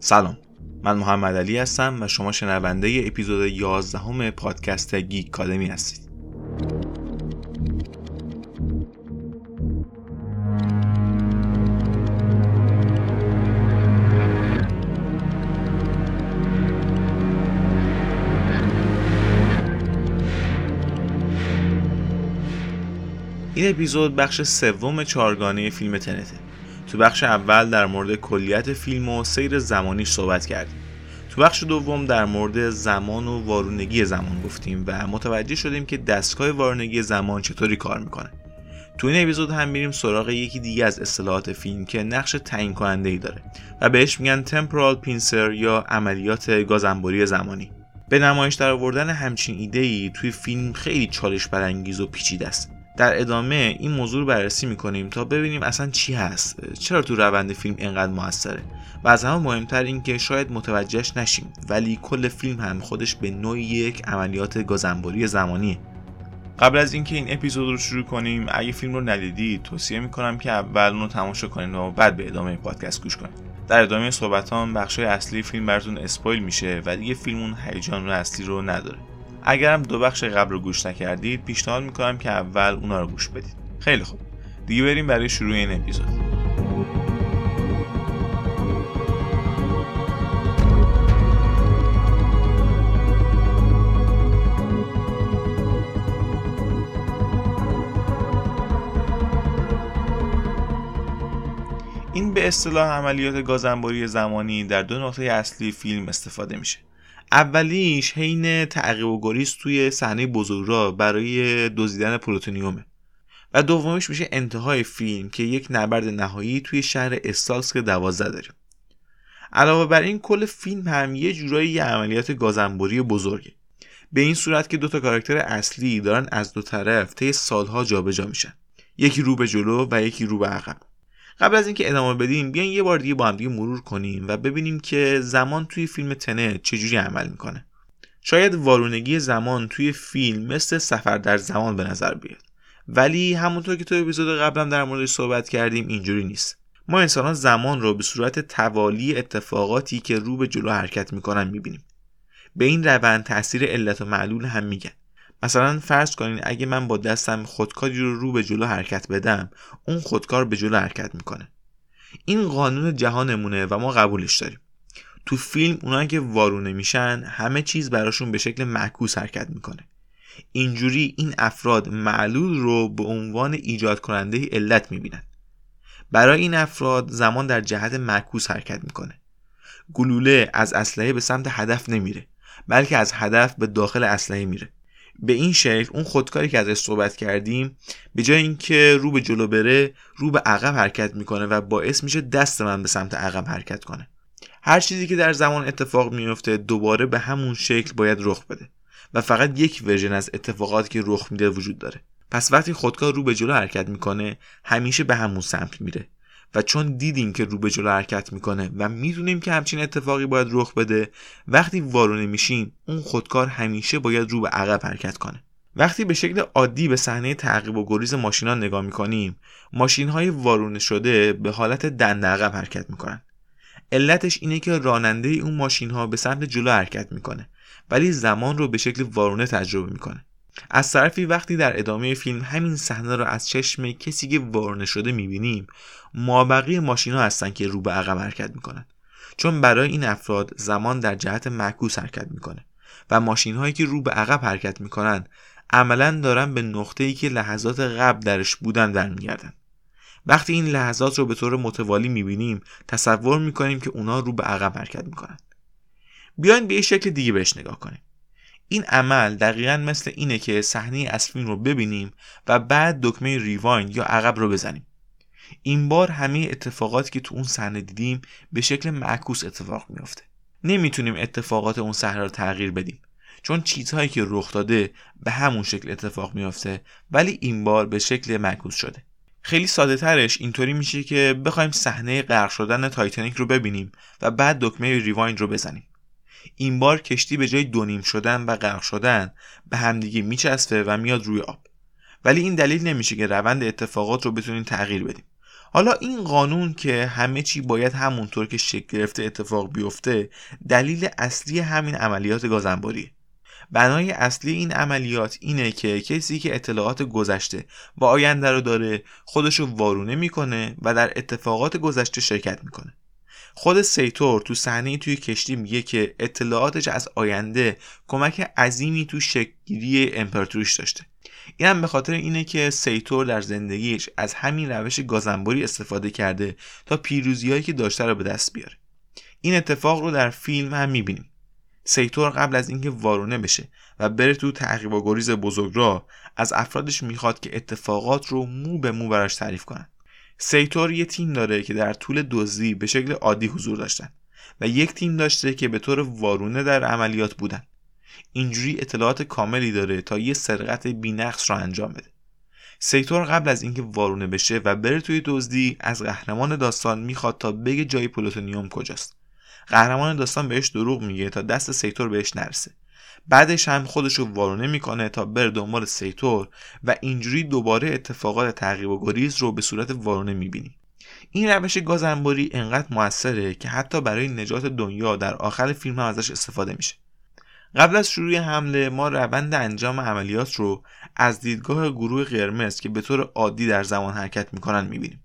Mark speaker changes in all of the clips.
Speaker 1: سلام. من محمد علی هستم و شما شنونده اپیزود 11 همه پادکست گیک کادمی هستید. این اپیزود بخش سوم چهارگانه فیلم تنته. تو بخش اول در مورد کلیت فیلم و سیر زمانی صحبت کردیم. تو بخش دوم در مورد زمان و وارونگی زمان گفتیم و متوجه شدیم که دستگاه وارونگی زمان چطوری کار می‌کنه. تو این اپیزود هم میریم سراغ یکی دیگه از اصطلاحات فیلم که نقش تعیین کننده ای داره و بهش میگن تمپورال پینسر یا عملیات گازنبوری زمانی. به نمایش در آوردن همچین ایده ای توی فیلم خیلی چالش برانگیز و پیچیده است. در ادامه این موضوع رو بررسی می‌کنیم تا ببینیم اصلا چی هست. چرا تو روند فیلم اینقدر موثره؟ و از همه مهمتر این که شاید متوجهش نشیم ولی کل فیلم هم خودش به نوعی یک عملیات گازنبوری زمانیه. قبل از اینکه این اپیزود رو شروع کنیم اگه فیلم رو ندیدید توصیه می‌کنم که اول اون رو تماشا کنید و بعد به ادامه پادکست گوش کنید در ادامه صحبتان بخشای اصلی فیلم براتون اسپویل میشه و دیگه فیلم اون هیجان اصلی رو نداره. اگرم دو بخش قبل رو گوش نکردید پیشنهاد می‌کنم که اول اونا رو گوش بدید. خیلی خوب. دیگه بریم برای شروع این اپیزود. این به اصطلاح عملیات گازنبوری زمانی در دو نقطه اصلی فیلم استفاده میشه. اولیش حین تعقیب و گریز توی صحنه بزرگراه برای دزدیدن پلوتونیومه و دومیش میشه انتهای فیلم که یک نبرد نهایی توی شهر استالسک دوازده داریم علاوه بر این کل فیلم هم یه جورایی یه عملیات گازنبوری بزرگه. به این صورت که دو تا کاراکتر اصلی دارن از دو طرف طی سالها جابجا میشن. یکی رو به جلو و یکی رو به عقب. قبل از اینکه ادامه بدیم بیاین یه بار دیگه با هم دیگه مرور کنیم و ببینیم که زمان توی فیلم تنه چجوری عمل می‌کنه. شاید وارونگی زمان توی فیلم مثل سفر در زمان به نظر بیاد. ولی همونطور که تو اپیزود قبلم در موردش صحبت کردیم اینجوری نیست. ما انسانان زمان رو به صورت توالی اتفاقاتی که رو به جلو حرکت می‌کنن می‌بینیم. به این روند تاثیر علت و معلول هم میگن. مثلا فرض کنین اگه من با دستم خودکاری رو رو به جلو حرکت بدم اون خودکار به جلو حرکت می‌کنه. این قانون جهانمونه و ما قبولش داریم. تو فیلم اونایی که وارونه میشن همه چیز براشون به شکل معکوس حرکت می‌کنه. اینجوری این افراد معلول رو به عنوان ایجاد کننده علت می‌بینن. برای این افراد زمان در جهت معکوس حرکت می‌کنه. گلوله از اسلحه به سمت هدف نمیره بلکه از هدف به داخل اسلحه میره. به این شکل اون خودکاری که ازش صحبت کردیم به جای اینکه رو به جلو بره رو به عقب حرکت می‌کنه و باعث میشه دست من به سمت عقب حرکت کنه. هر چیزی که در زمان اتفاق میفته دوباره به همون شکل باید رخ بده و فقط یک ورژن از اتفاقاتی که رخ میده وجود داره. پس وقتی خودکار رو به جلو حرکت می‌کنه همیشه به همون سمت میره. و چون دیدیم که رو به جلو حرکت می‌کنه و می‌دونیم که همچین اتفاقی باید رخ بده وقتی وارونه میشیم اون خودکار همیشه باید رو به عقب حرکت کنه. وقتی به شکل عادی به صحنه تعقیب و گریز ماشینا نگاه می‌کنیم ماشین های وارونه شده به حالت دنده عقب حرکت می‌کنن. علتش اینه که راننده اون ماشین ها به سمت جلو حرکت می‌کنه ولی زمان رو به شکل وارونه تجربه می‌کنه. از طرفی وقتی در ادامه فیلم همین صحنه رو از چشم کسی که وارونه شده می‌بینیم مابقی ماشین ها هستن که رو به عقب حرکت می‌کنن. چون برای این افراد زمان در جهت معکوس حرکت می‌کنه و ماشین هایی که رو به عقب حرکت می‌کنن عملا دارن به نقطه ای که لحظات قبل درش بودن برمیگردن. وقتی این لحظات رو به طور متوالی می‌بینیم تصور می‌کنیم که اونا رو به عقب حرکت می‌کنن. بیاین به یه شکل دیگه بهش نگاه کنیم. این عمل دقیقا مثل اینه که صحنه از رو ببینیم و بعد دکمه ریوایند یا عقب رو بزنیم. این بار همه اتفاقاتی که تو اون صحنه دیدیم به شکل معکوس اتفاق میافته. نمی‌تونیم اتفاقات اون صحنه رو تغییر بدیم چون چیزهایی که رخ داده به همون شکل اتفاق میافته ولی این بار به شکل معکوس شده. خیلی ساده ترش اینطوری میشه که بخوایم صحنه غرق شدن تایتانیک رو ببینیم و بعد دکمه rewind رو بزنیم. این بار کشتی به جای دونیم شدن و غرق شدن به همدیگه میچسبه و میاد روی آب. ولی این دلیل نمیشه که روند اتفاقات رو بتونیم تغییر بدیم. حالا این قانون که همه چی باید همونطور که شکل گرفته اتفاق بیفته دلیل اصلی همین عملیات گازانبریه. بنای اصلی این عملیات اینه که کسی که اطلاعات گذشته و آینده رو داره خودشو وارونه می‌کنه و در اتفاقات گذشته شرکت می‌کنه. خود سیتور تو صحنه توی کشتی میگه که اطلاعاتش از آینده کمک عظیمی تو شکلگیری امپراتوریش داشته. این هم به خاطر اینه که سیتور در زندگیش از همین روش گازانبری استفاده کرده تا پیروزیهایی که داشته رو به دست بیاره. این اتفاق رو در فیلم هم می‌بینیم. سیتور قبل از اینکه وارونه بشه و بره تو تعقیب و گریز بزرگراه از افرادش می‌خواد که اتفاقات رو مو به مو براش تعریف کنن. سیتور یه تیم داره که در طول دزدی به شکل عادی حضور داشتن و یک تیم داشته که به طور وارونه در عملیات بودن. اینجوری اطلاعات کاملی داره تا یه سرقت بینقص رو انجام بده. سیتور قبل از اینکه وارونه بشه و بره توی دزدی از قهرمان داستان می‌خواد تا بگه جای پلوتونیوم کجاست. قهرمان داستان بهش دروغ میگه تا دست سیتور بهش نرسه. بعدش هم خودش رو وارونه می‌کنه تا بره دنبال سیتور و اینجوری دوباره اتفاقات تعقیب و گریز رو به صورت وارونه می‌بینیم این روش گازانبری انقدر موثره که حتی برای نجات دنیا در آخر فیلم هم ازش استفاده میشه. قبل از شروع حمله ما روند انجام عملیات رو از دیدگاه گروه قرمز که به طور عادی در زمان حرکت می‌کنن می‌بینیم.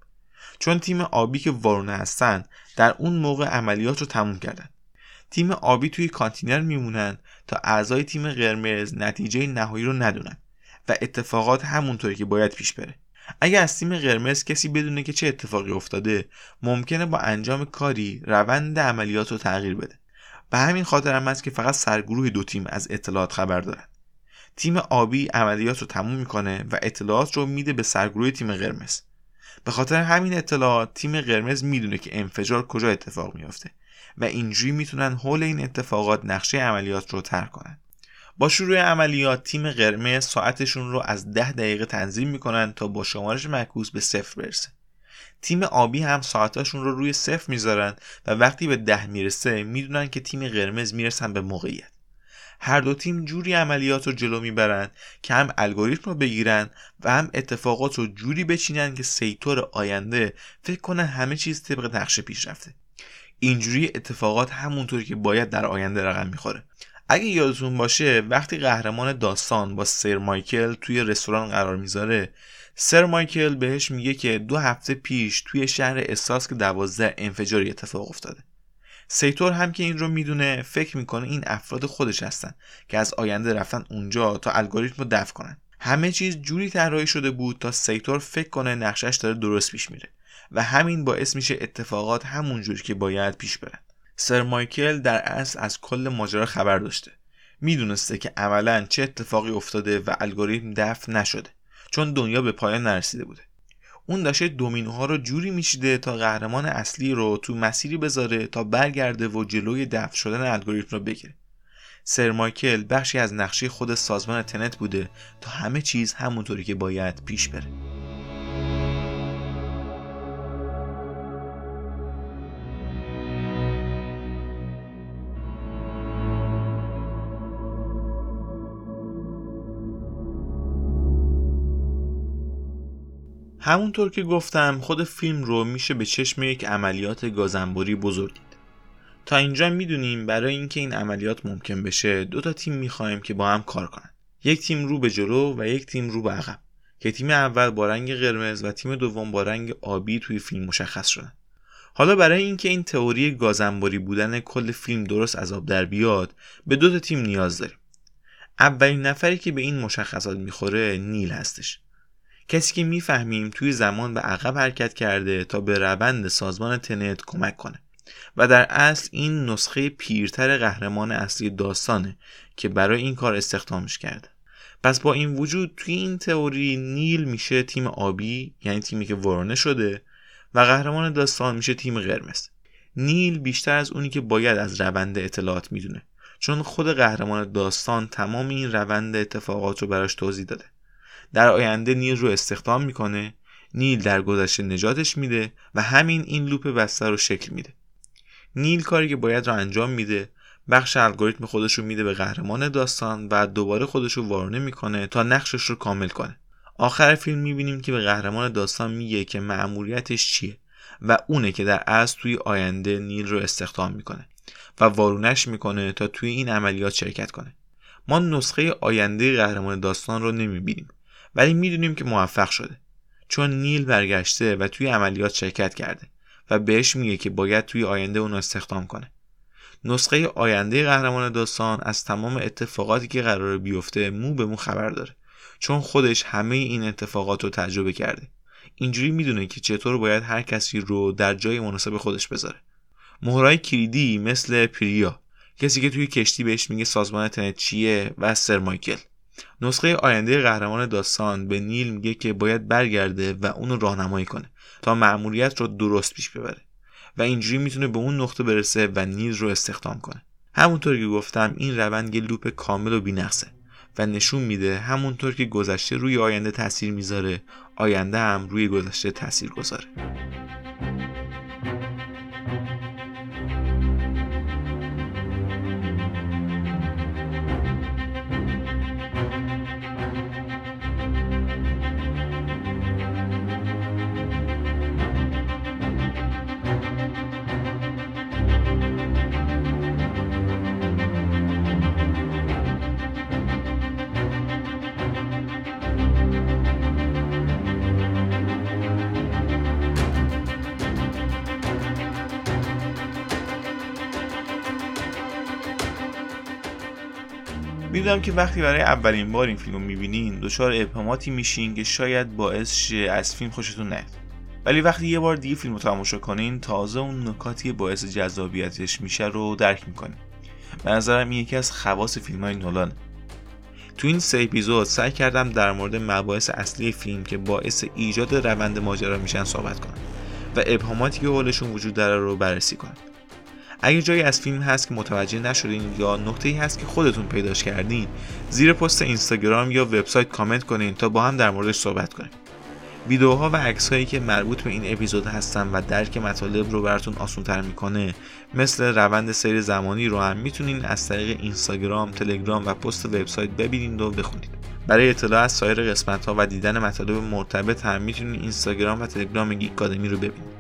Speaker 1: چون تیم آبی که وارونه هستن در اون موقع عملیات رو تموم کردن. تیم آبی توی کانتینر میمونن تا اعضای تیم قرمز نتیجه نهایی رو ندونن و اتفاقات همونطوری که باید پیش بره. اگر از تیم قرمز کسی بدونه که چه اتفاقی افتاده ممکنه با انجام کاری روند عملیات رو تغییر بده. به همین خاطر هم است که فقط سرگروه دو تیم از اطلاعات خبر دارن. تیم آبی عملیات رو تموم می‌کنه و اطلاعات رو میده به سرگروه تیم قرمز. به خاطر همین اطلاعات تیم قرمز می‌دونه که انفجار کجا اتفاق میافته. و اینجوری می‌تونن حول این اتفاقات نقشه عملیات رو طرح کنن. با شروع عملیات تیم قرمز ساعتشون رو از ده دقیقه تنظیم می‌کنن تا با شمارش معکوس به صفر برسه. تیم آبی هم ساعتاشون رو روی صفر می‌ذارن و وقتی به ده می‌رسه می‌دونن که تیم قرمز می‌رسن به موقعیت. هر دو تیم جوری عملیات رو جلو می‌برن که هم الگوریتم رو بگیرن و هم اتفاقات رو جوری بچینن که سیتور آینده فکر کنه همه چیز طبق نقشه پیش رفته اینجوری اتفاقات همونطوری که باید در آینده رقم می‌خوره. اگه یادتون باشه وقتی قهرمان داستان با سر مایکل توی رستوران قرار می‌ذاره سر مایکل بهش میگه که دو هفته پیش توی شهر که دوازده انفجاری اتفاق افتاده. سیتور هم که این رو می‌دونه فکر می‌کنه این افراد خودش هستن که از آینده رفتن اونجا تا الگوریتم رو دفن کنن. همه چیز جوری طراحی شده بود تا سیتور فکر کنه نقشش داره درست پیش میره. و همین باعث میشه اتفاقات همونجوری که باید پیش برن. سر مایکل در اصل از کل ماجرا خبر داشته. می‌دونسته که عملا چه اتفاقی افتاده و الگوریتم دفن نشده چون دنیا به پایان نرسیده بوده. اون داشته دومینوها رو جوری میچیده تا قهرمان اصلی رو تو مسیری بذاره تا برگرده و جلوی دفن شدن الگوریتم رو بگیره. سر مایکل بخشی از نقشه خود سازمان تنت بوده تا همه چیز همونطوری که باید پیش بره. همونطور که گفتم خود فیلم رو میشه به چشم یک عملیات گازنبوری بزرگ دید. تا اینجا می‌دونیم برای اینکه این عملیات ممکن بشه دو تا تیم می‌خوایم که با هم کار کنن. یک تیم رو به جلو و یک تیم رو به عقب. که تیم اول با رنگ قرمز و تیم دوم با رنگ آبی توی فیلم مشخص شدن. حالا برای اینکه این تئوری گازنباری بودن کل فیلم درست از آب در بیاد به دو تا تیم نیاز داریم. اولین نفری که به این مشخصات می‌خوره نیل هستش. کسی که می‌فهمیم توی زمان به عقب حرکت کرده تا به روند سازمان تنت کمک کنه. و در اصل این نسخه پیرتر قهرمان اصلی داستانه که برای این کار استخدامش کرده. پس با این وجود توی این تئوری نیل میشه تیم آبی یعنی تیمی که ورانه شده و قهرمان داستان میشه تیم قرمز. نیل بیشتر از اونی که باید از روند اطلاعات می‌دونه چون خود قهرمان داستان تمام این روند اتفاقات رو براش توضیح داده. در آینده نیل رو استخدام می‌کنه نیل در گذشته نجاتش میده و همین این لوپ بسته رو شکل میده. نیل کاری که باید رو انجام میده بخش الگوریتم خودش رو میده به قهرمان داستان و دوباره خودش رو وارونه می‌کنه تا نقشش رو کامل کنه. آخر فیلم می‌بینیم که به قهرمان داستان میگه که مأموریتش چیه و اونه که در از توی آینده نیل رو استخدام می‌کنه و وارونش می‌کنه تا توی این عملیات شرکت کنه. ما نسخه آینده قهرمان داستان رو نمی‌بینیم. ولی می‌دونیم که موفق شده. چون نیل برگشته و توی عملیات شرکت کرده و بهش میگه که باید توی آینده اون استخدام کنه. نسخه آینده قهرمان داستان از تمام اتفاقاتی که قرار بیفته مو به مو خبر داره. چون خودش همه این اتفاقات رو تجربه کرده. اینجوری می‌دونه که چطور باید هر کسی رو در جای مناسب خودش بذاره. مهرای کلیدی مثل پریا کسی که توی کشتی بهش میگه سازمان تنت چیه و سر مایکل. نسخه آینده قهرمان داستان به نیل میگه که باید برگرده و اونو راهنمایی کنه تا مأموریت رو درست پیش ببره و اینجوری می‌تونه به اون نقطه برسه و نیل رو استخدام کنه. همونطور که گفتم این روند یه لوپ کامل و بینقصه و نشون میده همونطور که گذشته روی آینده تاثیر می‌ذاره آینده هم روی گذشته تاثیر گذاره می‌دونم که وقتی برای اولین بار این فیلم رو می‌بینین دچار ابهاماتی میشین که شاید باعث شه از فیلم خوشتون نیاد ولی وقتی یه بار دیگه فیلم رو تماشا کنین تازه اون نکاتی باعث جذابیتش میشه رو درک می‌کنین. به نظرم این یکی از خواص فیلم های نولانه. تو این سه اپیزود سعی کردم در مورد مباحث اصلی فیلم که باعث ایجاد روند ماجرا میشن صحبت کنم و ابهاماتی که حولشون وجود داره رو بررسی کنم. اگه جایی از فیلم هست که متوجه نشدین یا نقطه ای هست که خودتون پیداش کردین زیر پست اینستاگرام یا وبسایت کامنت کنین تا با هم در موردش صحبت کنیم ویدیوها و عکس هایی که مربوط به این اپیزود هستن و درک مطالب رو براتون آسانتر می‌کنه مثل روند سیر زمانی رو هم می‌تونین از طریق اینستاگرام، تلگرام و پست وبسایت ببینید و بخونید. برای اطلاع از سایر قسمت ها و دیدن مطالب مرتبط هم می‌تونید اینستاگرام و تلگرام گیک رو ببینید.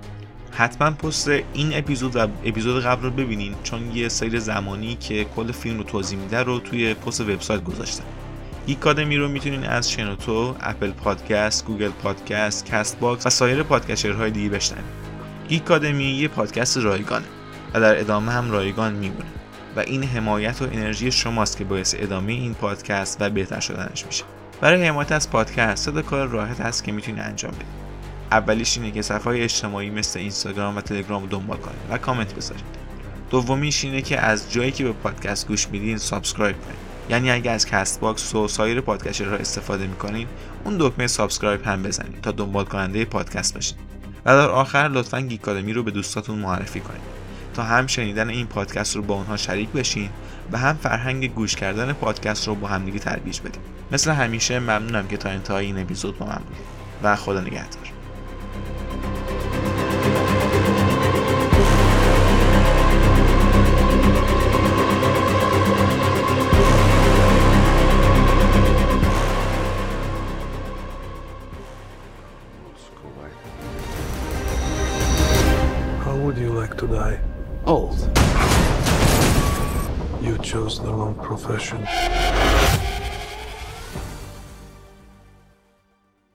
Speaker 1: حتما پست این اپیزود و اپیزود قبل رو ببینین چون یه سیر زمانی که کل فیلم رو توضیح میده رو توی پست وبسایت گذاشتم گیکادمی رو می‌تونین از شنوتو، اپل پادکست، گوگل پادکست، کست باکس و سایر پادکسترهای دیگه بشنوید. گیکادمی یه پادکست رایگانه و در ادامه هم رایگان میمونه و این حمایت و انرژی شماست که باعث ادامه این پادکست و بهتر شدنش میشه. برای حمایت از پادکست سه کار راحت هست که می‌تونید انجام بدید. اولیش اینه که صفحه های اجتماعی مثل اینستاگرام و تلگرام رو دنبال کنید و کامنت بذارید. دومیش اینه که از جایی که به پادکست گوش میدین subscribe کنید. یعنی اگه از کست باکس و سایر پادکسترها استفاده می‌کنین اون دکمه subscribe هم بزنید تا دنبال کننده پادکست باشید و در آخر لطفا گیکادمی رو به دوستاتون معرفی کنید. تا هم شنیدن این پادکست رو با اونها شریک بشین و هم فرهنگ گوش کردن پادکست رو با همدیگه ترویج بدیم مثل همیشه ممنونم که تا انتهای این اپیزود با من بودید. و خدا نگهدار.